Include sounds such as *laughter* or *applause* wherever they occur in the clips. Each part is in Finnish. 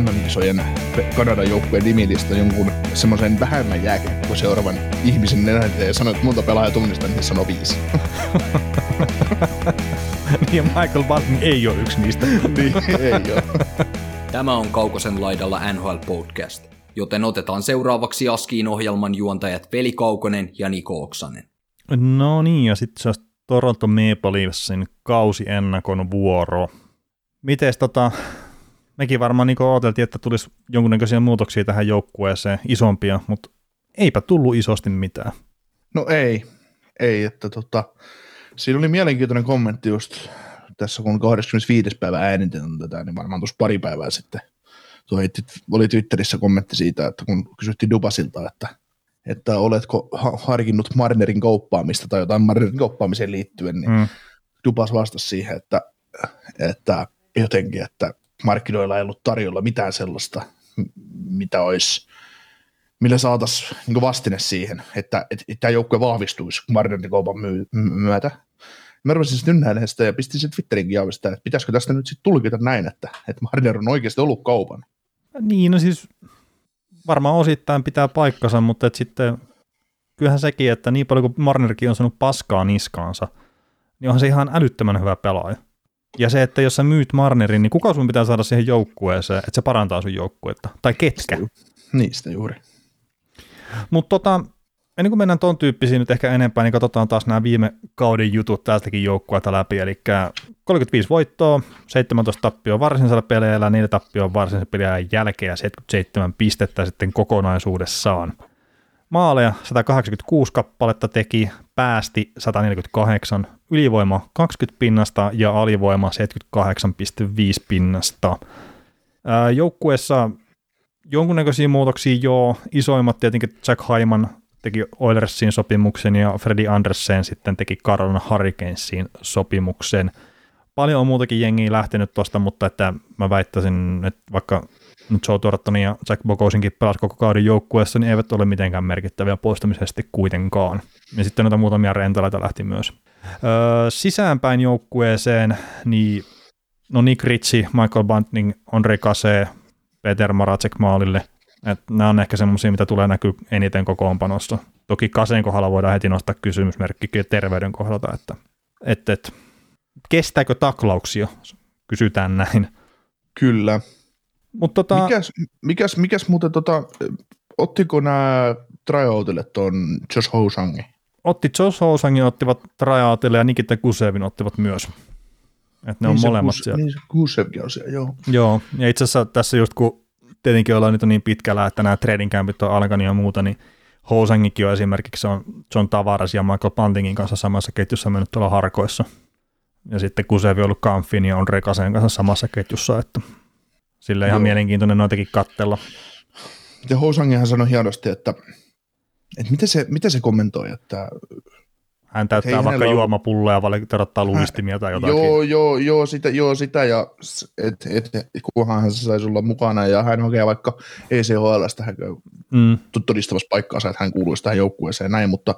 MM-kisojen Kanadan joukkueen nimilista jonkun semmoisen vähemmän jääkiekko seuraavan ihmisen nenän ja sanoo, että monta pelaajaa tunnistan, niin sanoo viisi. *laughs* niin Michael Bunting ei ole yksi niistä. *laughs* niin, ei ole. Tämä on Kaukosen laidalla NHL Podcast, joten otetaan seuraavaksi Askiin ohjelman juontajat Veli Kaukonen ja Niko Oksanen. No niin, ja sitten se Toronto Maple Leafsin kausiennakon vuoro. Mites tota, mekin varmaan niin odoteltiin, että tulisi jonkunnäköisiä muutoksia tähän joukkueeseen, isompia, mutta eipä tullut isosti mitään. No ei, ei, että tota, siinä oli mielenkiintoinen kommentti just tässä, kun 25. päivä äänitetään tätä, niin varmaan tuossa pari päivää sitten tuo oli Twitterissä kommentti siitä, että kun kysyttiin Dubasilta, että, että oletko harkinnut Marnerin kauppaamista tai jotain Marnerin kauppaamiseen liittyen, niin mm. Dubas vastasi siihen, että, että jotenkin, että markkinoilla ei ollut tarjolla mitään sellaista, mitä olisi, millä saataisiin niin vastine siihen, että, että, tämä joukkue vahvistuisi Marnerin kaupan myy- myötä. Mä rupesin sitten ynnäilemään sitä ja pistin sen Twitterinkin javista, että pitäisikö tästä nyt sitten tulkita näin, että, että Marner on oikeasti ollut kaupan. Niin, no siis varmaan osittain pitää paikkansa, mutta et sitten kyllähän sekin, että niin paljon kuin Marnerkin on saanut paskaa niskaansa, niin onhan se ihan älyttömän hyvä pelaaja. Ja se, että jos sä myyt Marnerin, niin kuka sun pitää saada siihen joukkueeseen, että se parantaa sun joukkuetta? Tai ketkä? Niistä juuri. Mutta tota, ennen kuin mennään ton tyyppisiin nyt ehkä enempää, niin katsotaan taas nämä viime kauden jutut täältäkin joukkueelta läpi. Eli 35 voittoa, 17 tappioa varsinaisella peleillä, 4 tappioa varsinaisella peleillä jälkeen ja 77 pistettä sitten kokonaisuudessaan. Maaleja 186 kappaletta teki, päästi 148, ylivoima 20 pinnasta ja alivoima 78,5 pinnasta. Joukkueessa jonkunnäköisiä muutoksia joo, isoimmat tietenkin Jack Hyman teki Oilersin sopimuksen ja Freddy Andersen sitten teki Carolina Hurricanesin sopimuksen. Paljon on muutakin jengiä lähtenyt tuosta, mutta että mä väittäisin, että vaikka Joe Torton ja Jack Bokosinkin pelasi koko kauden joukkueessa, niin eivät ole mitenkään merkittäviä poistamisesti kuitenkaan. Ja sitten noita muutamia rentaleita lähti myös. Öö, sisäänpäin joukkueeseen, niin no Nick Ritchie, Michael Bunting, Andre Kase, Peter Maracek maalille – et nämä on ehkä semmoisia, mitä tulee näkyä eniten kokoonpanossa. Toki kaseen kohdalla voidaan heti nostaa kysymysmerkki terveyden kohdalta, että et, et, kestääkö taklauksia, kysytään näin. Kyllä. Mut tota... mikäs, mikäs, mikäs muuten, tota, ottiko nämä tryoutille tuon Josh Hosangin? Otti Josh Hosangin, ottivat tryoutille ja Nikita Kusevin ottivat myös. Et ne niin on molemmat Kus, siellä. Niin se Kusevkin on siellä, joo. Joo, ja itse asiassa tässä just kun tietenkin ollaan nyt niin pitkällä, että nämä trading campit on alkanut ja muuta, niin Housangikin on esimerkiksi on John Tavares ja Michael Pantingin kanssa samassa ketjussa mennyt tuolla harkoissa. Ja sitten Kusevi on ollut Kampfin ja on Rekasen kanssa samassa ketjussa, että sille ihan Joo. mielenkiintoinen noitakin kattella. Ja Housangihan sanoi hienosti, että, että miten, se, miten se kommentoi, että hän täyttää Hei, vaikka juomapulloja, valitettavasti luistimia tai jotakin. Joo, joo, joo, sitä, joo, sitä ja et, et, kunhan hän saisi olla mukana ja hän hakee vaikka ECHLstä hän mm. todistamassa paikkaansa, että hän kuuluisi tähän joukkueeseen näin, mutta,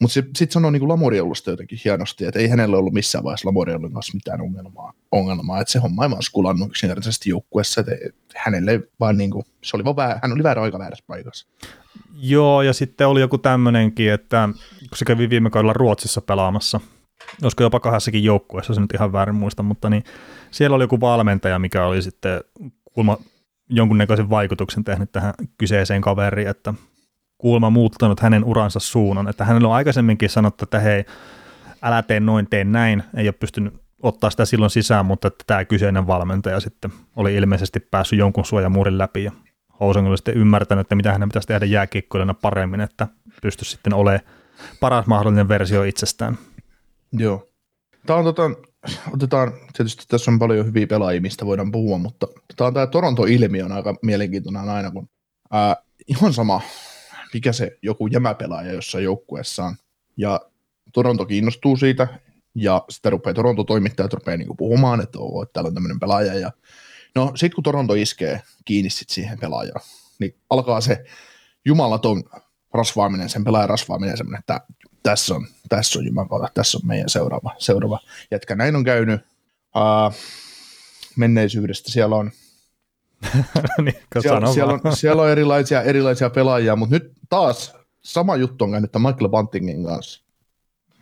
mutta sitten sit sanoo niin Lamoriolusta jotenkin hienosti, että ei hänellä ollut missään vaiheessa Lamoriolun kanssa mitään ongelmaa, ongelmaa että se homma ei vaan skulannut yksinkertaisesti joukkueessa, että hänelle vaan niin kuin, se oli vaan väär, hän oli väärä aika väärässä paikassa. Joo, ja sitten oli joku tämmöinenkin, että kun se kävi viime kaudella Ruotsissa pelaamassa, olisiko jopa kahdessakin joukkueessa, se nyt ihan väärin muista, mutta niin siellä oli joku valmentaja, mikä oli sitten kulma jonkunnäköisen vaikutuksen tehnyt tähän kyseiseen kaveriin, että kuulma muuttanut hänen uransa suunnan, että hänellä on aikaisemminkin sanottu, että hei, älä tee noin, tee näin, ei ole pystynyt ottaa sitä silloin sisään, mutta tämä kyseinen valmentaja sitten oli ilmeisesti päässyt jonkun suojamuurin läpi ja Housang oli sitten ymmärtänyt, että mitä hänen pitäisi tehdä jääkiekkoilijana paremmin, että pystyisi sitten olemaan paras mahdollinen versio itsestään. Joo. Tämä on tota, otetaan, tietysti tässä on paljon hyviä pelaajia, mistä voidaan puhua, mutta tämä on tämä Toronto-ilmiö on aika mielenkiintoinen aina, kun ää, ihan sama, mikä se joku jämäpelaaja jossain joukkueessa on, ja Toronto kiinnostuu siitä, ja sitten rupeaa Toronto-toimittajat rupeaa niinku puhumaan, että, oo, että täällä on tämmöinen pelaaja, ja no sitten kun Toronto iskee kiinni sit siihen pelaajaan, niin alkaa se jumalaton rasvaaminen, sen pelaajan rasvaaminen semmoinen, että tässä on, tässä on Jumala, tässä on meidän seuraava, seuraava jätkä. Näin on käynyt uh, menneisyydestä. Siellä on, *laughs* niin, siellä, siellä, on, siellä on erilaisia, erilaisia pelaajia, mutta nyt taas sama juttu on käynyt Michael Buntingin kanssa.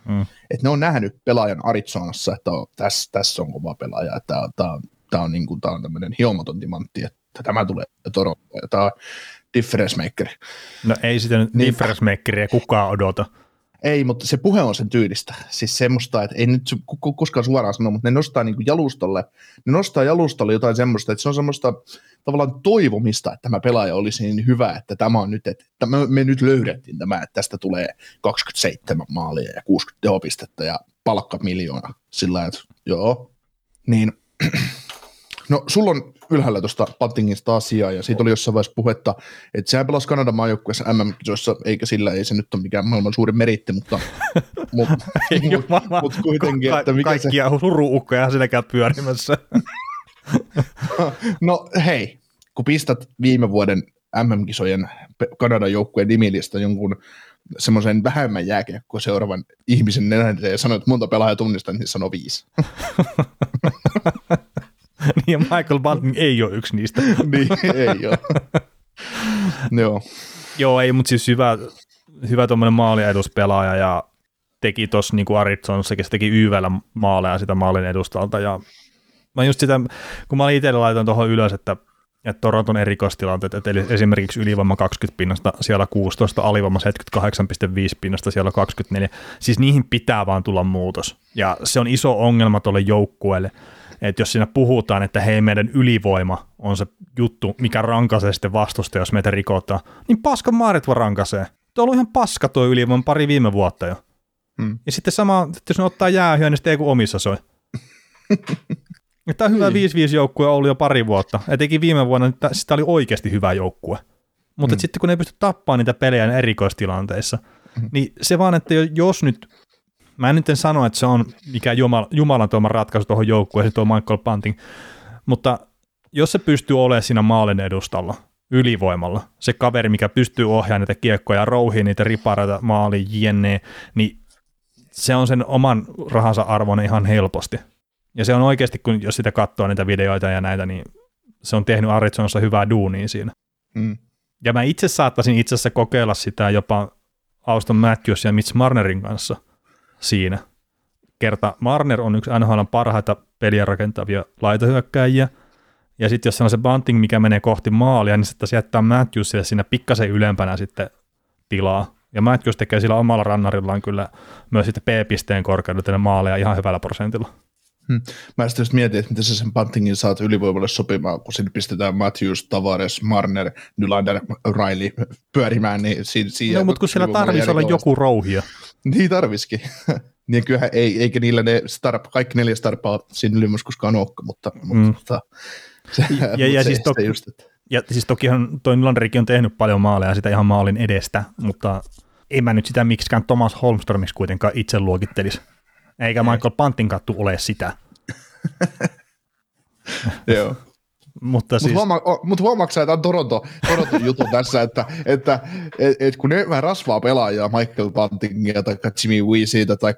Mm. Et ne on nähnyt pelaajan Arizonassa, että on, tässä, tässä on kova pelaaja, että tämä, tämä, tämä on, niin kuin, tämä on tämmöinen hiomaton timantti, että tämä tulee Torontoon, ja tämä on difference maker. No ei sitä nyt niin, difference makeria kukaan odota. Ei, mutta se puhe on sen tyylistä. Siis semmoista, että ei nyt koskaan suoraan sanoa, mutta ne nostaa niin kuin jalustalle, ne nostaa jalustalle jotain semmoista, että se on semmoista tavallaan toivomista, että tämä pelaaja olisi niin hyvä, että tämä on nyt, että me, me nyt löydettiin tämä, että tästä tulee 27 maalia ja 60 tehopistettä ja palkka miljoona. Sillä että joo, niin no sulla on ylhäällä tuosta Pattingista asiaa, ja siitä oli jossain vaiheessa puhetta, että sehän pelasi Kanadan maajoukkueessa MM-kisoissa, eikä sillä ei se nyt ole mikään maailman suuri meritti, mutta, *laughs* mut, mut, mut kuitenkin, ka- että mikä kaikkia se... huruukkoja siinä käy pyörimässä. *laughs* no hei, kun pistät viime vuoden MM-kisojen Kanadan joukkueen nimilista jonkun semmoisen vähemmän jääkiekkoa seuraavan ihmisen nenän ja sanoo, että monta pelaajaa tunnistaa, niin sanoo viisi. *laughs* *laughs* niin ja Michael Bunting ei ole yksi niistä. *laughs* niin, ei ole. *laughs* Joo. Joo, ei, mutta siis hyvä, hyvä tuommoinen maalieduspelaaja ja teki tuossa niin kuin Arizonassakin, se teki YVllä maaleja sitä maalin edustalta ja mä just sitä, kun mä itse laitan tuohon ylös, että että Toronton erikoistilanteet, että eli esimerkiksi ylivoima 20 pinnasta siellä 16, alivoima 78,5 pinnasta siellä 24, siis niihin pitää vaan tulla muutos. Ja se on iso ongelma tuolle joukkueelle, että jos siinä puhutaan, että hei meidän ylivoima on se juttu, mikä rankaisee sitten vastusta, jos meitä rikotaan, niin paska maarit vaan rankaisee. Tuo on ollut ihan paska tuo ylivoima pari viime vuotta jo. Hmm. Ja sitten sama, että jos ne ottaa jäähyä, niin sitten ei kun omissa soi. *laughs* Tämä on hyvä 5-5 niin. joukkue ollut jo pari vuotta. Etenkin viime vuonna että sitä oli oikeasti hyvä joukkue. Mutta hmm. sitten kun ne ei pysty tappamaan niitä pelejä erikoistilanteissa, hmm. niin se vaan, että jos nyt Mä en nyt en sano, että se on mikä Jumal, Jumalan tuoma ratkaisu tuohon joukkueeseen, tuo Michael Punting, mutta jos se pystyy olemaan siinä maalin edustalla, ylivoimalla, se kaveri, mikä pystyy ohjaamaan niitä kiekkoja, rouhiin niitä ripareita maaliin, jne, niin se on sen oman rahansa arvon ihan helposti. Ja se on oikeasti, kun jos sitä katsoo niitä videoita ja näitä, niin se on tehnyt Arizonassa hyvää duunia siinä. Mm. Ja mä itse saattaisin itse asiassa kokeilla sitä jopa Auston Matthews ja Mitch Marnerin kanssa – siinä. Kerta Marner on yksi NHL parhaita peliä rakentavia laitahyökkääjiä, ja sitten jos se on se bunting, mikä menee kohti maalia, niin sitten jättää Matthewsille siinä pikkasen ylempänä sitten tilaa. Ja Matthews tekee sillä omalla rannarillaan kyllä myös sitten P-pisteen korkeudelle maaleja ihan hyvällä prosentilla. Hmm. Mä sitten just mietin, että miten sä sen puntingin saat ylivoimalle sopimaan, kun sinne pistetään Matthews, Tavares, Marner, Nylander, Riley pyörimään, niin siinä... siinä no, mutta kun siellä tarvitsisi olla joku rouhia. Niin tarvisikin. *laughs* niin kyllähän ei, eikä niillä ne starp, kaikki neljä starpaa siinä ylimmässä koskaan olekaan, mutta, mm. mutta se, ja, ja, ja, *laughs* se, siis to, just, että... ja siis tokihan toi Nylanderikin on tehnyt paljon maaleja sitä ihan maalin edestä, mutta en mä nyt sitä miksikään Thomas Holmströmiksi kuitenkaan itse luokittelisi. Eikä Michael Pantin ole sitä. *laughs* Joo. Mutta siis... Mut huoma, mut että on Toronto, Toronto juttu tässä, että, että et, et kun ne vähän rasvaa pelaajaa, Michael Buntingia tai Jimmy Weezyitä tai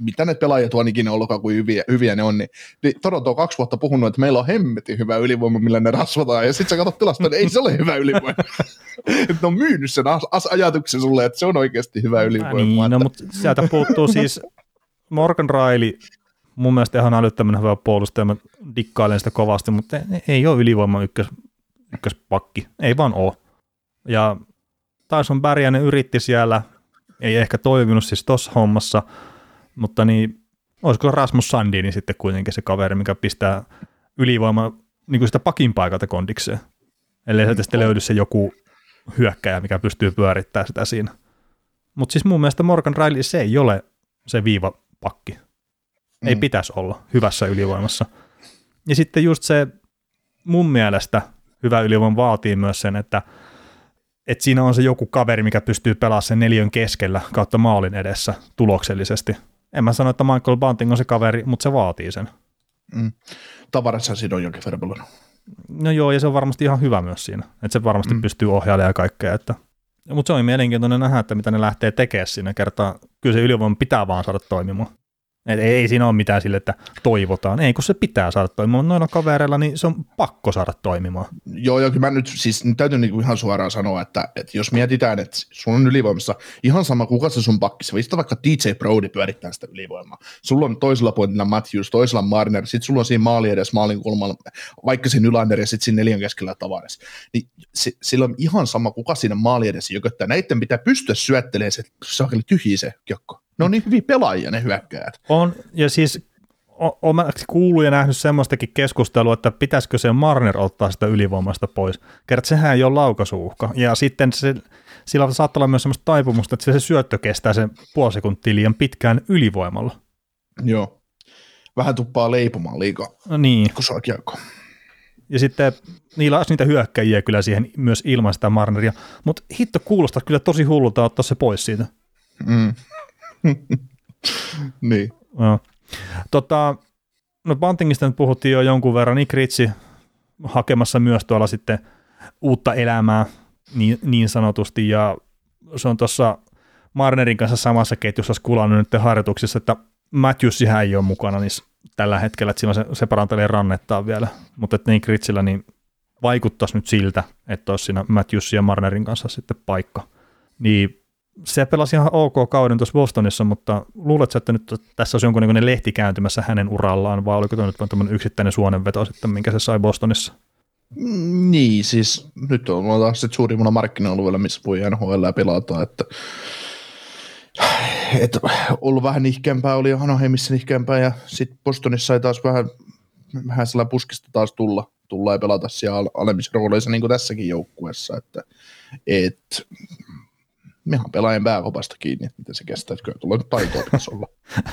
mitä ne pelaajat on ikinä ollutkaan kuin hyviä, hyviä ne on, niin, niin Toronto on kaksi vuotta puhunut, että meillä on hemmetin hyvä ylivoima, millä ne rasvataan, ja sitten sä katsot tilastoa, että ei se ole hyvä ylivoima. *laughs* että ne on myynyt sen as- ajatuksen sulle, että se on oikeasti hyvä ylivoima. Niin, no, että... no mutta sieltä puuttuu siis Morgan Riley, mun mielestä ihan älyttömän hyvä puolustaja, mä dikkailen sitä kovasti, mutta ei ole ylivoima ykkös, ykköspakki, ei vaan ole. Ja Tyson Bergänen yritti siellä, ei ehkä toiminut siis tuossa hommassa, mutta niin olisiko Rasmus Sandini sitten kuitenkin se kaveri, mikä pistää ylivoima niin kuin sitä pakin paikalta kondikseen. Ellei sieltä sitten löydy se joku hyökkäjä, mikä pystyy pyörittämään sitä siinä. Mutta siis mun mielestä Morgan Riley se ei ole se viivapakki. Mm. Ei pitäisi olla hyvässä ylivoimassa. Ja sitten just se mun mielestä hyvä ylivoima vaatii myös sen, että, että siinä on se joku kaveri, mikä pystyy pelaamaan sen neljön keskellä kautta maalin edessä tuloksellisesti. En mä sano, että Michael Bunting on se kaveri, mutta se vaatii sen. Mm. Tavarassa siinä on jonkin verran No joo, ja se on varmasti ihan hyvä myös siinä, että se varmasti mm. pystyy ohjailemaan ja kaikkea, että mutta se on mielenkiintoinen nähdä, että mitä ne lähtee tekemään siinä kertaa. Kyllä se ylivoima pitää vaan saada toimimaan. Et ei, siinä ole mitään sille, että toivotaan. Ei, kun se pitää saada toimimaan. Noilla kavereilla niin se on pakko saada toimimaan. Joo, ja kyllä mä nyt siis nyt täytyy niinku ihan suoraan sanoa, että, että jos mietitään, että sun on ylivoimassa ihan sama kuka se sun pakki, se vaikka DJ Brody pyörittää sitä ylivoimaa. Sulla on toisella pointilla Matthews, toisella Marner, sitten sulla on siinä maali edes maalin kulmalla, vaikka siinä Nylander ja sitten siinä neljän keskellä Tavares. Niin se, sillä on ihan sama kuka siinä maali edessä jököttää. Näiden pitää pystyä syöttelemään se, se tyhjiä se kiekko. Ne on niin hyvin pelaajia ne hyökkäjät. On, ja siis olen kuullut ja nähnyt semmoistakin keskustelua, että pitäisikö se Marner ottaa sitä ylivoimasta pois. Kerrat sehän ei ole laukasuuhka. Ja sitten se, sillä saattaa olla myös semmoista taipumusta, että se, syöttö kestää sen puoli sekuntia liian pitkään ylivoimalla. Joo. Vähän tuppaa leipumaan liikaa. No niin. Kun kiekko. Ja sitten niillä olisi niitä hyökkäjiä kyllä siihen myös ilman sitä Marneria. Mutta hitto kuulostaa kyllä tosi hullulta ottaa se pois siitä. Mm. *laughs* niin. No. Tota, no Bantingista nyt puhuttiin jo jonkun verran, niin Kritsi hakemassa myös tuolla sitten uutta elämää niin, niin sanotusti, ja se on tuossa Marnerin kanssa samassa ketjussa kulannut nyt harjoituksissa, että Matthews ei ole mukana niin tällä hetkellä, että se, se parantelee rannettaan vielä, mutta että niin Kritsillä niin vaikuttaisi nyt siltä, että olisi siinä Matthews ja Marnerin kanssa sitten paikka. Niin se pelasi ihan ok kauden tuossa Bostonissa, mutta luuletko, että nyt tässä olisi jonkunnäköinen lehti kääntymässä hänen urallaan, vai oliko tuo nyt vain yksittäinen suonenveto sitten, minkä se sai Bostonissa? Mm, niin, siis nyt on taas sitten suurimmalla markkina-alueella, missä voi NHL pelata, että että ollut vähän nihkeämpää, oli Hanaheimissa nihkeämpää ja sitten Bostonissa ei taas vähän, vähän sellainen puskista taas tulla, tulla ja pelata siellä alemmissa rooleissa niin kuin tässäkin joukkueessa, että et, mehän pelaajan pääkopasta kiinni, että miten se kestää, että kyllä tulee nyt pitäisi olla.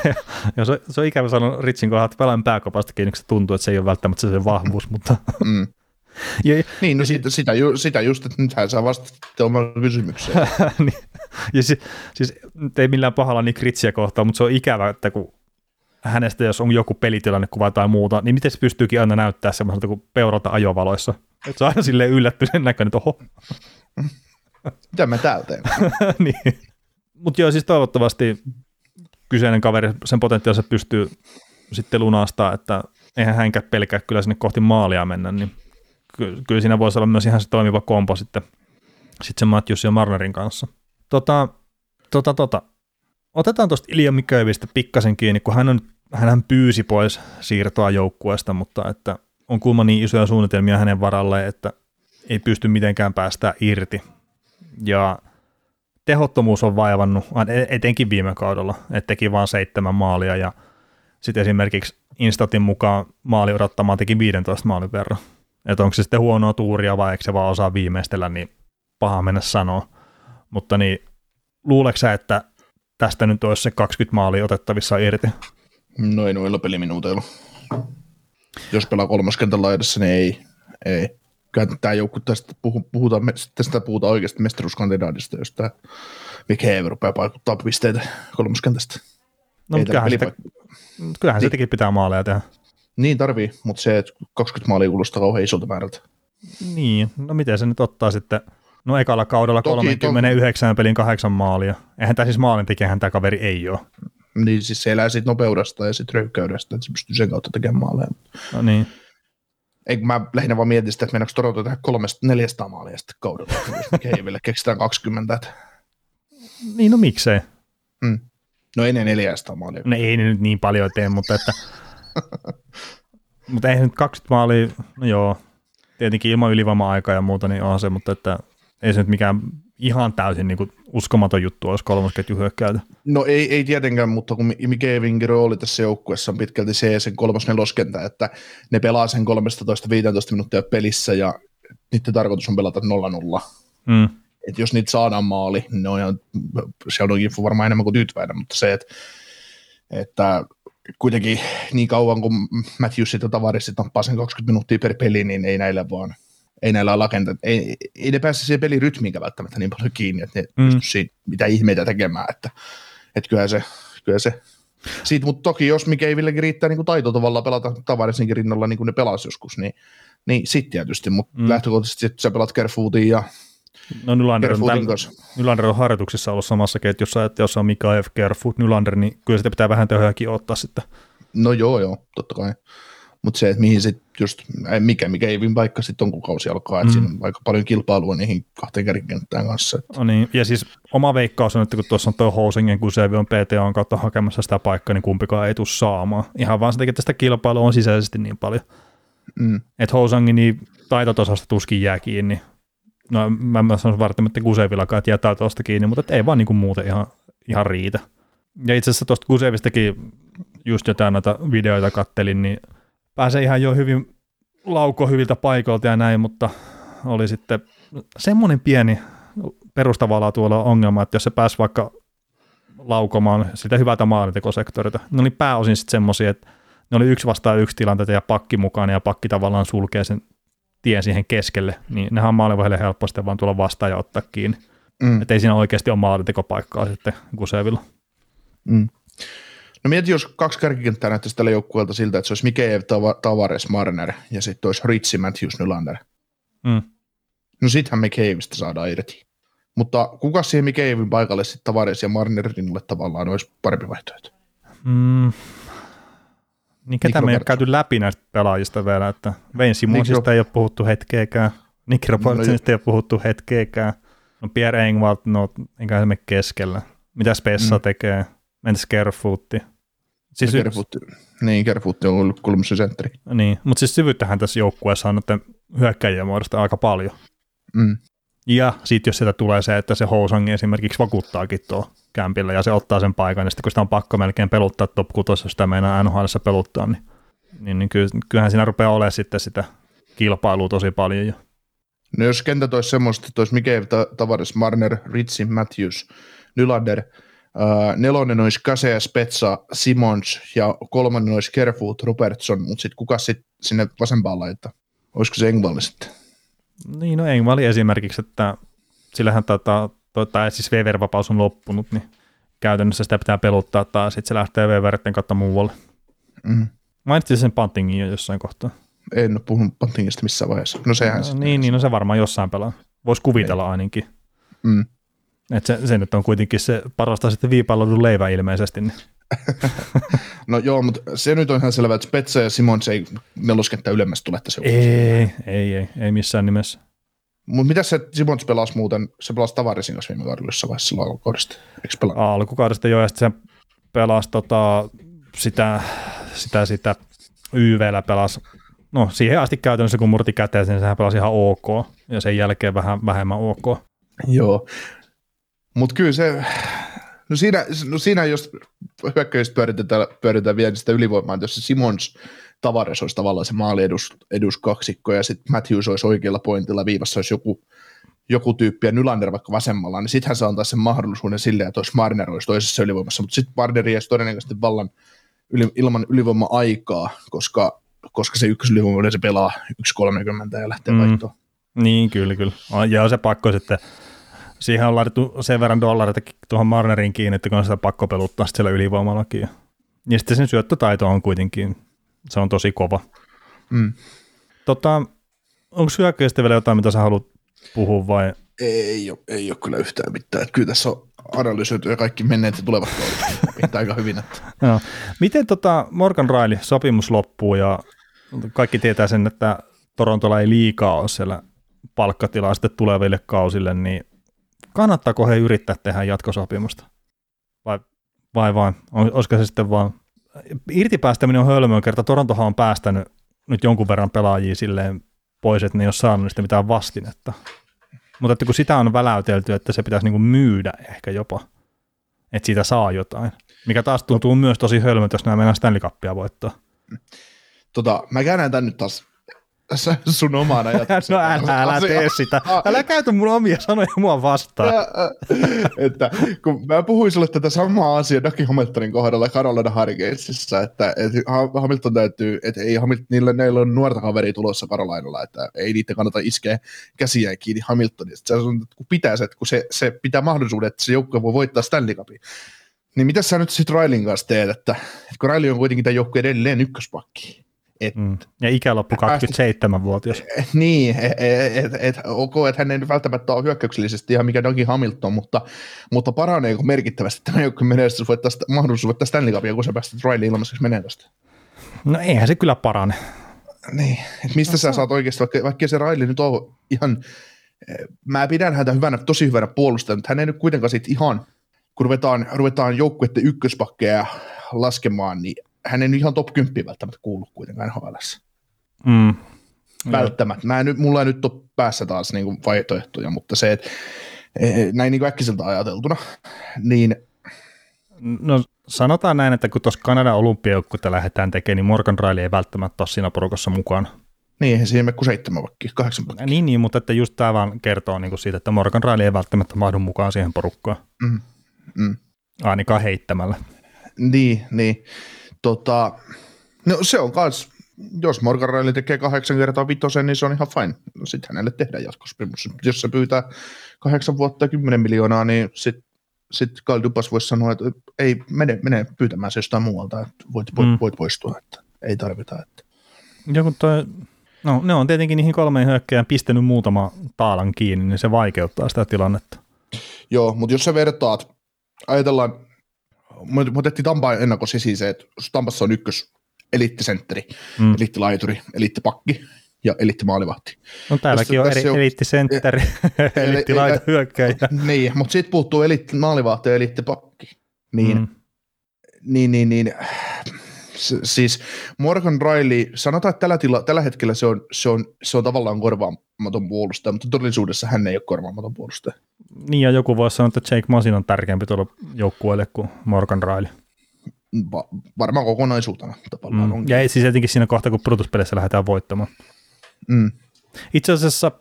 *laughs* ja se, se, on ikävä sanoa Ritsin kohdalla, että pelaajan pääkopasta kiinni, se tuntuu, että se ei ole välttämättä se vahvuus, *laughs* mutta... mm. *laughs* Ja, niin, no sitä, sitä, ju, sitä just, että nythän saa vastata omaan kysymykseen. niin. Ja si, siis ei millään pahalla niin kritsiä kohtaa, mutta se on ikävä, että kun hänestä, jos on joku pelitilannekuva tai muuta, niin miten se pystyykin aina näyttää semmoiselta kuin peurata ajovaloissa. Että se on aina silleen yllättyneen näköinen, että oho. Mitä mä täällä teen? *laughs* niin. Mutta joo, siis toivottavasti kyseinen kaveri sen potentiaalissa pystyy sitten lunastaa, että eihän hänkään pelkää kyllä sinne kohti maalia mennä, niin ky- kyllä siinä voisi olla myös ihan se toimiva kompo sitten, sitten sen Matthews ja Marnerin kanssa. Tota, tota, tota. Otetaan tuosta Ilja Mikövistä pikkasen kiinni, kun hän, on, hän pyysi pois siirtoa joukkueesta, mutta että on kuulemma niin isoja suunnitelmia hänen varalle, että ei pysty mitenkään päästä irti. Ja tehottomuus on vaivannut, e- etenkin viime kaudella, että teki vain seitsemän maalia ja sitten esimerkiksi Instatin mukaan maali odottamaan teki 15 maalin verran. Että onko se sitten huonoa tuuria vai eikö se vaan osaa viimeistellä, niin paha mennä sanoa. Mutta niin, luuleeko että tästä nyt olisi se 20 maalia otettavissa irti? No ei noilla peliminuuteilla. Jos pelaa kolmoskentän laidassa, niin ei. ei. Tämä joukku tästä puhutaan, tästä puhutaan oikeasti mestaruuskandidaatista, jos tämä Mick rupeaa paikuttaa pisteitä kolmoskentästä. No, mutta kyllähän, sitä, kyllähän niin. sitäkin pitää maaleja tehdä. Niin tarvii, mutta se, että 20 maalia kuulostaa kauhean isolta määrältä. Niin, no miten se nyt ottaa sitten, no ekalla kaudella Toki, 39 to... pelin kahdeksan maalia. Eihän tämä siis maalintekijähän tämä kaveri ei ole. Niin siis se elää siitä nopeudesta ja sitten röyhkäydestä, että se pystyy sen kautta tekemään maaleja. No niin. Eikö mä lähinnä vaan mietin sitä, että meinaanko Toronto tehdä kolmesta, neljästä maalia sitten kaudella, Keiville keksitään 20. Että... Niin, no miksei. Mm. No ei ne neljästä maalia. No ei ne nyt niin paljon tee, mutta että... mutta ei nyt 20 maalia, no joo, tietenkin ilman ylivoima-aikaa ja muuta, niin on se, mutta että ei se nyt mikään ihan täysin niin kuin uskomaton juttu olisi kolmosketju hyökkäytä. No ei, ei tietenkään, mutta kun Mikevingin rooli tässä joukkueessa on pitkälti se sen kolmas neloskentä, että ne pelaa sen 13-15 minuuttia pelissä ja niiden tarkoitus on pelata 0-0. Mm. Et jos niitä saadaan maali, niin ne on ihan, siellä on varmaan enemmän kuin tyytyväinen, mutta se, että, että kuitenkin niin kauan kuin Matthews ja Tavares nappaa sen 20 minuuttia per peli, niin ei näillä vaan, ei näillä lakenta, ei, ei ne pääse siihen pelirytmiinkään välttämättä niin paljon kiinni, että ne mm. siinä mitä ihmeitä tekemään, että, että kyllä se, kyllä se siitä, mutta toki jos McCaveillekin riittää niin taito tavallaan pelata Tavaresinkin rinnalla niin kuin ne pelasi joskus, niin, niin sitten tietysti, mutta mm. lähtökohtaisesti että sä pelat Kerfootin ja No Nylander on, täl, Nylander on harjoituksissa ollut samassa ketjussa, että jos on Mikaev, Kerfoot, Nylander, niin kyllä sitä pitää vähän tehojakin ottaa sitten. No joo, joo, totta kai. Mutta se, että mihin sitten just, mikä, mikä Eivin paikka sitten on, kun kausi alkaa, että mm. siinä on aika paljon kilpailua niihin kahteen kärkikenttään kanssa. Että. No niin, ja siis oma veikkaus on, että kun tuossa on tuo Housingen, kun se on PTA kautta hakemassa sitä paikkaa, niin kumpikaan ei tule saamaan. Ihan vaan se takia, että sitä kilpailua on sisäisesti niin paljon. Mm. Että Housangin niin taitotasasta tuskin jää kiinni. No mä, mä sanoisin välttämättä Kusevillakaan, että jätää tuosta kiinni, mutta ei vaan niin kuin muuten ihan, ihan riitä. Ja itse asiassa tuosta Kusevistakin just jotain noita videoita kattelin, niin pääsee ihan jo hyvin lauko hyviltä paikoilta ja näin, mutta oli sitten semmoinen pieni perustavalla tuolla ongelma, että jos se pääsi vaikka laukomaan sitä hyvältä maalintekosektorilta, ne oli pääosin sitten semmoisia, että ne oli yksi vastaan yksi tilanteita ja pakki mukaan ja pakki tavallaan sulkee sen tien siihen keskelle, niin nehän on maalivahille helposti vaan tulla vastaan ja ottaa kiinni. Mm. Että ei siinä oikeasti ole maalintekopaikkaa sitten Kusevilla. Mm. No mieti, jos kaksi kärkikenttää näyttäisi tällä joukkueelta siltä, että se olisi Mikeev, Tavares, Marner ja sitten olisi Ritsi, Matthews, Nylander. Mm. No sittenhän Mikeevistä saadaan irti. Mutta kuka siihen Mikeevin paikalle sitten Tavares ja Marnerin tavallaan olisi parempi vaihtoehto? Mm. Niin ketä me ei ole käyty läpi näistä pelaajista vielä, että Vein Simonsista ei ole puhuttu hetkeäkään, Nick Robertsonista no, ei ole puhuttu hetkeäkään, no Pierre Engvald, no eikä se keskellä. Mitä Spessa mm. tekee? Entäs Kerfootti? Siis Kerfootti, niin, Kerfootti on ollut kolmessa sentteri. Niin, mutta siis syvyyttähän tässä joukkueessa on että hyökkäjiä muodosta aika paljon. Mm. Ja sitten jos sitä tulee se, että se Housangi esimerkiksi vakuuttaakin tuo kämpillä ja se ottaa sen paikan, ja sitten kun sitä on pakko melkein peluttaa top 6, jos sitä meinaa NHL peluttaa, niin, niin, niin kyllähän siinä rupeaa olemaan sitten sitä kilpailua tosi paljon jo. No jos kentät olisi semmoista, että olisi Mikael Tavares, Marner, Ritsi, Matthews, Nylander – nelonen olisi Kase, Spetsa, Simons ja kolmannen olisi Kerfoot, Robertson, mutta sitten kuka sitten sinne vasempaan laittaa? Olisiko se Engvalli sitten? Niin, no Engvalli esimerkiksi, että sillähän tota, tota, siis VVR-vapaus on loppunut, niin käytännössä sitä pitää peluttaa tai sitten se lähtee VVRten kautta muualle. Mm. Mainitsin sen Pantingin jo jossain kohtaa. En ole puhunut Pantingista missään vaiheessa. No sehän no, Niin, niin, no se varmaan jossain pelaa. Voisi kuvitella Ei. ainakin. Mm. Et se, se, nyt on kuitenkin se parasta sitten viipallodun leivä ilmeisesti. Niin. *laughs* no joo, mutta se nyt on ihan selvä, että Spetsa ja Simons ei neloskenttä ylemmäs tule tässä ei, ei, ei, ei missään nimessä. Mutta mitä se Simons pelasi muuten, se pelasi Tavarisin kanssa viime kaudella jossain vaiheessa alkukaudesta, eikö? Alkukaudesta joo, ja sitten se pelasi tota, sitä, sitä, sitä YVllä pelasi, no siihen asti käytännössä kun murti käteen, niin sehän pelasi ihan ok, ja sen jälkeen vähän vähemmän ok. Joo, mutta kyllä se, no siinä, no siinä jos hyökkäystä pyöritetään, pyöritetään vielä sitä ylivoimaa, että jos se Simons Tavares olisi tavallaan se maali edus, edus kaksikko ja sitten Matthews olisi oikealla pointilla viivassa olisi joku, joku tyyppi ja Nylander vaikka vasemmalla, niin sittenhän se antaa sen mahdollisuuden sille, että olisi Marner olisi toisessa ylivoimassa, mutta sitten Marner jäisi todennäköisesti vallan yli, ilman ylivoima-aikaa, koska, koska se ykkösylivoima se pelaa 1.30 ja lähtee mm. vaihtoon. Niin, kyllä, kyllä. Ja se pakko sitten siihen on laitettu sen verran dollareita tuohon Marnerin kiinni, että kun on sitä pakko peluttaa siellä ylivoimallakin. Ja sitten sen syöttötaito on kuitenkin, se on tosi kova. Mm. Tota, onko hyökkäistä vielä jotain, mitä sä haluat puhua vai? Ei ole, ei ole kyllä yhtään mitään. Että kyllä tässä on analysoitu ja kaikki menneet ja tulevat aika hyvin. Että. *laughs* no. Miten tota Morgan Riley sopimus loppuu ja kaikki tietää sen, että Torontolla ei liikaa ole siellä palkkatilaa sitten tuleville kausille, niin kannattaako he yrittää tehdä jatkosopimusta? Vai, vai vain, olisiko se sitten vaan, irtipäästäminen on hölmöä, kerta Torontohan on päästänyt nyt jonkun verran pelaajia silleen pois, että ne ei ole saanut niistä mitään vastinetta. Mutta että kun sitä on väläytelty, että se pitäisi niinku myydä ehkä jopa, että siitä saa jotain, mikä taas tuntuu myös tosi hölmöltä, jos nämä mennään Stanley Cupia voittaa. Tota, mä käännän tämän nyt taas sun omaan *laughs* No älä, älä tee sitä. Älä käytä mun omia sanoja mua vastaan. että kun mä puhuin sulle tätä samaa asiaa Daki Hamiltonin kohdalla Carolina Hurricanesissa, että, että Hamilton täytyy, että ei Hamilton, niillä, niillä on nuorta kaveria tulossa Carolinalla, että ei niitä kannata iskeä käsiään kiinni Hamiltonista. Se on, kun pitää se, että kun se, se pitää mahdollisuuden, että se joukkue voi voittaa Stanley Cupin. Niin mitä sä nyt sitten Railin kanssa teet, että, että kun Riley on kuitenkin tämän joukkueen edelleen ykköspakki, et, mm. Ja ikäloppu 27-vuotias. Niin, että et, et, ok, että hän ei välttämättä ole hyökkäyksellisesti ihan mikä Dougie Hamilton, mutta, mutta paranee merkittävästi tämä joukko menestys mahdollisuus voittaa Stanley Cupia, kun sä päästät Riley ilmaiseksi menee tästä. No eihän se kyllä parane. Niin, että mistä no, sä saat oikeasti, vaikka, vaikka se Riley nyt on ihan, eh, mä pidän häntä hyvänä, tosi hyvänä puolustajana, mutta hän ei nyt kuitenkaan sit ihan, kun ruvetaan, ruvetaan joukkueiden ykköspakkeja laskemaan, niin hän ei ihan top 10 välttämättä kuulu kuitenkaan nhl mm. Välttämättä. Mä en nyt, mulla ei nyt ole päässä taas niin kuin vaihtoehtoja, mutta se, että e, e, näin niin äkkiseltä ajateltuna, niin No sanotaan näin, että kun tuossa Kanadan olympiajoukkuetta lähdetään tekemään, niin Morgan Riley ei välttämättä ole siinä porukassa mukaan. Niin, eihän siinä mene kuin seitsemän vakki, kahdeksan vakki. Niin, niin, mutta että just tämä vaan kertoo niin kuin siitä, että Morgan Riley ei välttämättä mahdu mukaan siihen porukkaan. Mm. Mm. Ainakaan heittämällä. Niin, niin. Tota, no se on kans, jos Morgan Riley tekee kahdeksan kertaa vitosen, niin se on ihan fine. No sitten hänelle tehdään jatkosopimus. Jos se pyytää kahdeksan vuotta ja kymmenen miljoonaa, niin sitten sit Kyle Dupas voisi sanoa, että ei, mene, mene pyytämään se jostain muualta, että voit, voit, mm. voit poistua, että ei tarvita. Että. Joku toi, no ne on tietenkin niihin kolmeen hyökkäjään pistänyt muutama taalan kiinni, niin se vaikeuttaa sitä tilannetta. Joo, mutta jos sä vertaat, ajatellaan me, otettiin Tampaan ennakossa esiin se, että Tampassa on ykkös eliittisentteri, mm. eliittilaituri, eliittipakki ja eliittimaalivahti. No täälläkin on eri, on eliittisentteri, eliittilaita hyökkäjä. Niin, mutta sitten puuttuu eliittimaalivahti ja eliittipakki. Niin, mm. niin, niin, niin siis Morgan Riley, sanotaan, että tällä, tila, tällä hetkellä se on, se, on, se on tavallaan korvaamaton puolustaja, mutta todellisuudessa hän ei ole korvaamaton puolustaja. Niin ja joku voisi sanoa, että Jake Masin on tärkeämpi tuolla joukkueelle kuin Morgan Riley. Va- varmaan kokonaisuutena tavallaan mm. Ja siis etenkin siinä kohtaa, kun Brutus-peleissä lähdetään voittamaan. Mm. Itse asiassa,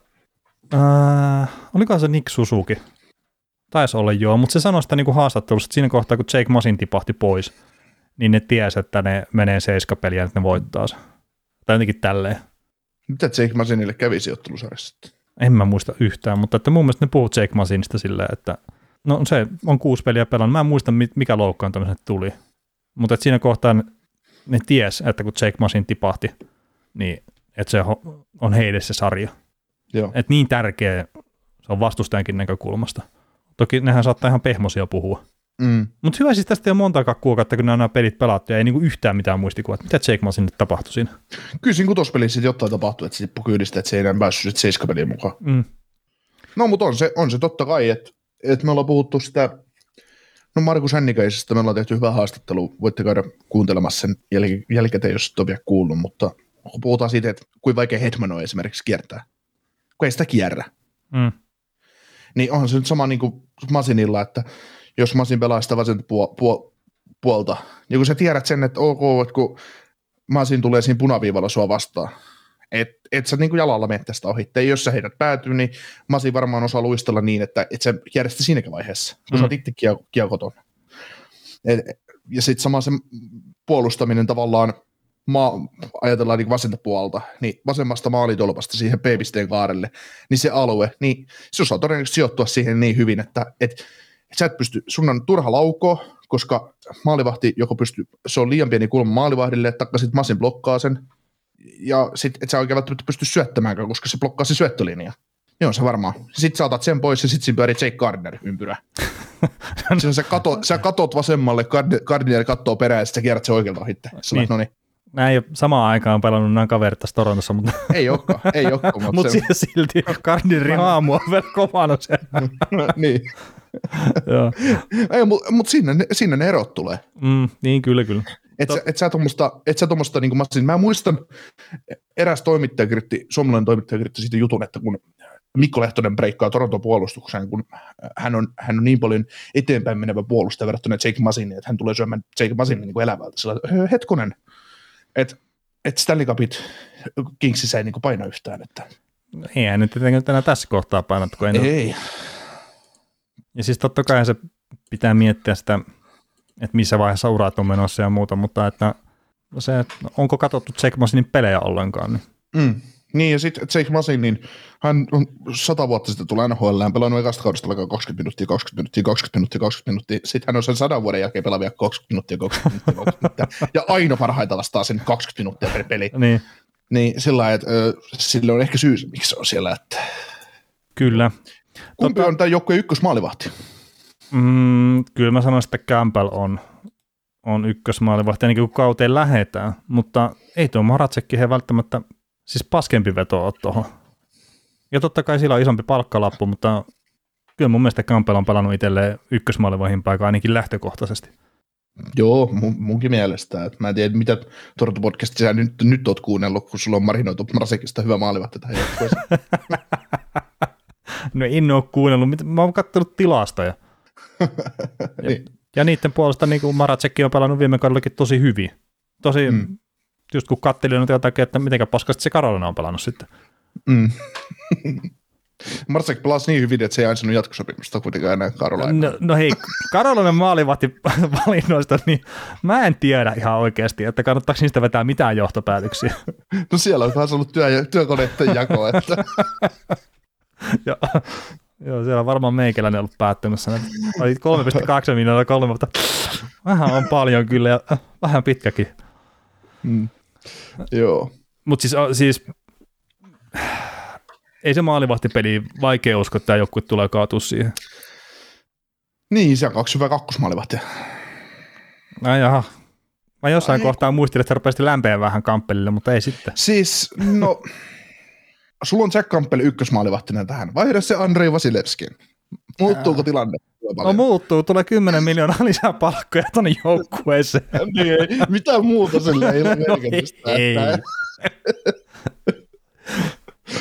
äh, olikohan se Nick Suzuki? Taisi olla joo, mutta se sanoi sitä niin kuin haastattelussa, että siinä kohtaa, kun Jake Masin tipahti pois, niin ne tiesi, että ne menee seiskapeliä, että ne voittaa se. Tai jotenkin tälleen. Mitä Jake Masinille kävi sijoittelusarjassa En mä muista yhtään, mutta että mun mielestä ne puhuu Jake Masinista silleen, että no se on kuusi peliä pelannut. Mä en muista, mikä loukkaantuminen tuli. Mutta että siinä kohtaa ne ties, että kun Jake Masin tipahti, niin että se on heille se sarja. Joo. Että niin tärkeä se on vastustajankin näkökulmasta. Toki nehän saattaa ihan pehmosia puhua. Mm. Mutta hyvä siis tästä ei ole monta kuukautta, kun nämä pelit pelattu ja ei niinku yhtään mitään muistikuvat. Mitä Jake Masin nyt tapahtui siinä? Kyllä siinä kutospelissä jotain tapahtui, että sitten kyydistä, että se ei enää päässyt sitten seiskapeliin mukaan. Mm. No mutta on se, on se totta kai, että, että me ollaan puhuttu sitä, no Markus Hännikäisestä me ollaan tehty hyvä haastattelu, voitte käydä kuuntelemassa sen jäl- jälkikäteen, jos et ole vielä kuullut, mutta puhutaan siitä, että kuinka vaikea Hetman on esimerkiksi kiertää, kun ei sitä kierrä, mm. niin onhan se nyt sama niin kuin Masinilla, että jos Masin pelaa sitä vasenta puol- puol- puolta. Ja kun sä tiedät sen, että ok, että kun Masin tulee siinä punaviivalla sua vastaan, et, et sä niin kuin jalalla mene tästä ohi. Ja jos sä heidät päätyy, niin Masin varmaan osaa luistella niin, että et sä järjestä siinäkin vaiheessa, kun mm. sä oot itse kiekoton. Et, ja sitten sama se puolustaminen tavallaan, maa, ajatellaan niin vasenta puolta, niin vasemmasta maalitolpasta siihen P-pisteen kaarelle, niin se alue, niin se osaa todennäköisesti sijoittua siihen niin hyvin, että et, sä et pysty, sun on turha laukoa, koska maalivahti joko pystyy, se on liian pieni kulma maalivahdille, taikka sitten Masin blokkaa sen, ja sit et sä oikein välttämättä pysty syöttämään, koska se blokkaa se syöttölinja. Joo, se varmaan. Sitten sä otat sen pois ja sitten siinä pyörii Jake Gardner ympyrä. *laughs* Sä, katot, sä katot vasemmalle, Gardner katsoo perään ja sitten sä kierrät se oikealta ohitte. Niin. No niin. Nämä ei ole samaan aikaan pelannut nämä kaverit tässä Torontossa, mutta... *laughs* Ei olekaan, ei olekaan. Mutta Mut se... silti Gardnerin haamu on vielä kovana siellä. *laughs* niin. *laughs* Ei, mutta mut sinne, sinne ne erot tulee. Mm, niin, kyllä, kyllä. Et, sä, et sä tuommoista, et sä tuommoista niin kuin mä, siis mä muistan, eräs toimittaja kirjoitti, suomalainen toimittaja kirjoitti siitä jutun, että kun Mikko Lehtonen breikkaa Toronton puolustukseen, kun hän on, hän on niin paljon eteenpäin menevä puolustaja verrattuna Jake Masiniin, että hän tulee syömään Jake Masinin niin elävältä. Sillä hetkonen, että et Stanley Cupit Kingsissä ei niin paina yhtään. Että. Eihän nyt tietenkään enää tässä kohtaa painat, kun ei, Ei. Ja siis totta kai se pitää miettiä sitä, että missä vaiheessa urat on menossa ja muuta, mutta että se, että onko katsottu Jack Masinin pelejä ollenkaan, niin Mm. Niin, ja sitten Jake Masin, niin hän on sata vuotta sitten tullut NHL, hän pelannut ekasta kaudesta alkaa 20 minuuttia, 20 minuuttia, 20 minuuttia, 20 minuuttia. Sitten hän on sen sadan vuoden jälkeen pelaavia 20 minuuttia, 20 minuuttia, 20 minuuttia. Ja aina parhaita vastaa sen 20 minuuttia per peli. niin Niin sillä että ö, sillä on ehkä syy, miksi se on siellä. Että kyllä. Kumpi Tota- on tämä joukkueen ykkösmaalivahti? Mm, kyllä mä sanoisin, että Campbell on, on ykkösmaalivahti, ainakin kun kauteen lähetään, mutta ei tuo Maratsekki he välttämättä, siis paskempi veto ole tuohon. Ja totta kai sillä on isompi palkkalappu, mutta kyllä mun mielestä Campbell on pelannut itselleen ykkösmaalivahin paikka ainakin lähtökohtaisesti. Joo, mun, munkin mielestä. Että mä en tiedä, mitä Torto-podcastia sä nyt, nyt oot kuunnellut, kun sulla on marinoitu Marasekista hyvä maalivahti tähän joukkueeseen. *laughs* No en ole kuunnellut, mä oon katsonut tilastoja. *laughs* ja, Niin. ja niiden puolesta niin kuin Maratsekki on pelannut viime kaudellakin tosi hyvin. Tosi, mm. Just kun kattelin noita jotakin, että mitenkä paskasti se Karolina on pelannut sitten. Mm. *laughs* Marsek pelasi niin hyvin, että se ei ansainnut jatkosopimusta kuitenkaan enää Karolaina. No, no hei, Karolainen maalivahti *laughs* valinnoista, niin mä en tiedä ihan oikeasti, että kannattaako niistä vetää mitään johtopäätöksiä. No siellä on taas ollut työ, työkoneiden jako, että ja, joo, siellä on varmaan meikäläinen ollut päättämässä. Oli 3,8 miljoonaa kolme, mutta vähän on paljon kyllä ja vähän pitkäkin. mm. joo. Mutta siis, siis ei se maalivahtipeli vaikea uskoa, että tämä joukkue tulee kaatua siihen. Niin, se on kaksi hyvää kakkosmaalivahtia. Ai jaha. Mä jossain Ai. kohtaa muistin, että rupeasti lämpeä vähän kampelille, mutta ei sitten. Siis, no, sulla on Jack Campbell ykkösmaalivahtina tähän. Vaihda se Andrei Vasilevskin. Muuttuuko tilanne? No muuttuu, tulee 10 miljoonaa lisää palkkoja tuonne joukkueeseen. *laughs* niin, ei, mitään muuta sille ei ole *laughs* merkitystä. *laughs* Ei. Että,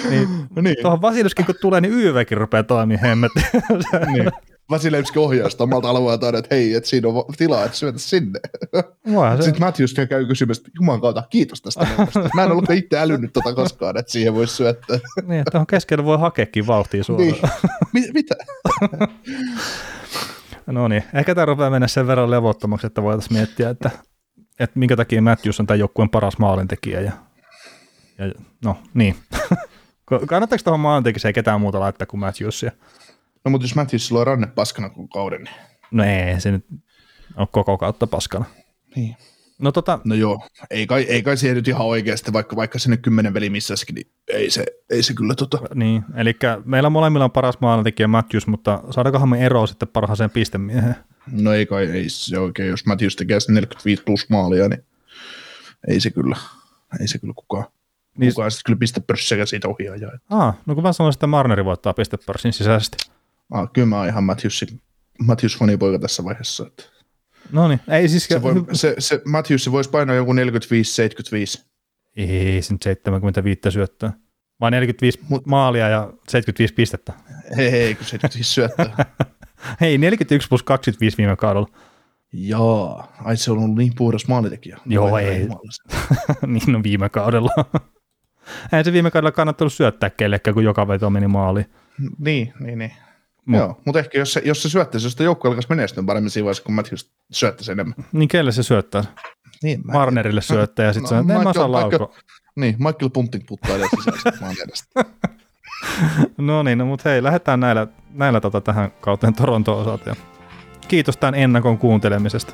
Niin, no niin, tuohon Vasilevskin kun tulee, niin YVkin rupeaa toimia hemmet. niin. Vasilevski ohjaa sitä omalta alueeltaan, että hei, että siinä on tilaa, että syötä sinne. Voihan se. Sitten Matthews käy kysymässä, että juman kautta, kiitos tästä neuvosta. Mä en ollut itse älynyt tota koskaan, että siihen voisi syöttää. Niin, tuohon keskellä voi hakeekin vauhtia suoraan. Niin. Mi- mitä? No niin, ehkä tämä rupeaa mennä sen verran levottomaksi, että voitaisiin miettiä, että, että minkä takia Matthews on tämän joukkueen paras maalintekijä. Ja, ja no niin. *laughs* Kannattaako tuohon maalintekijäseen ketään muuta laittaa kuin Matthewsia? No mutta jos Matthews on ranne paskana koko kauden, niin... No ei, se nyt on koko kautta paskana. niin. No tota, No joo, ei kai, ei kai siihen nyt ihan oikeasti, vaikka, vaikka sinne kymmenen veli missäskin, niin ei se, ei se kyllä tota... niin, eli meillä molemmilla on paras maalintekijä Matthews, mutta saadaankohan me eroa sitten parhaaseen pistemieheen? No ei kai, ei se oikein, jos Matthews tekee sen 45 plus maalia, niin ei se kyllä, ei se kyllä kukaan, Niin- kukaan sitten kyllä pistepörssiä siitä ohjaajaa. Ah, no kun mä sanoin, että Marneri voittaa pistepörssin sisäisesti. Ah, kyllä mä oon ihan Matthewsin, Matthews fanipoika tässä vaiheessa. Että No niin, ei siis... se, voi, se, se Matthews se voisi painaa joku 45-75. Ei se nyt 75 syöttöä. Vai 45 Mut, maalia ja 75 pistettä. *laughs* Hei, kun 75 syöttää. Hei, 41 plus 25 viime kaudella. Jaa, ai se on ollut niin puhdas maalitekijä. Joo, ei. jumala. *laughs* niin no viime kaudella. *laughs* Eihän se viime kaudella kannattanut syöttää kellekään, kun joka veto meni maaliin. Niin, niin, niin. Mut- Joo, mutta ehkä jos se, jos se syöttäisi, jos joukko alkaisi menestyä paremmin siinä vaiheessa, kun Matthews syöttäisi enemmän. Niin kelle se syöttää? Niin, mä- Marnerille syöttää ja sitten No, se, en mä Michael- saa Michael- laukoa. Niin, Michael Punting puttailee sisäistä maan edestä. *laughs* No niin, no mutta hei, lähdetään näillä, näillä tota tähän kauteen Toronto osalta. Ja kiitos tämän ennakon kuuntelemisesta.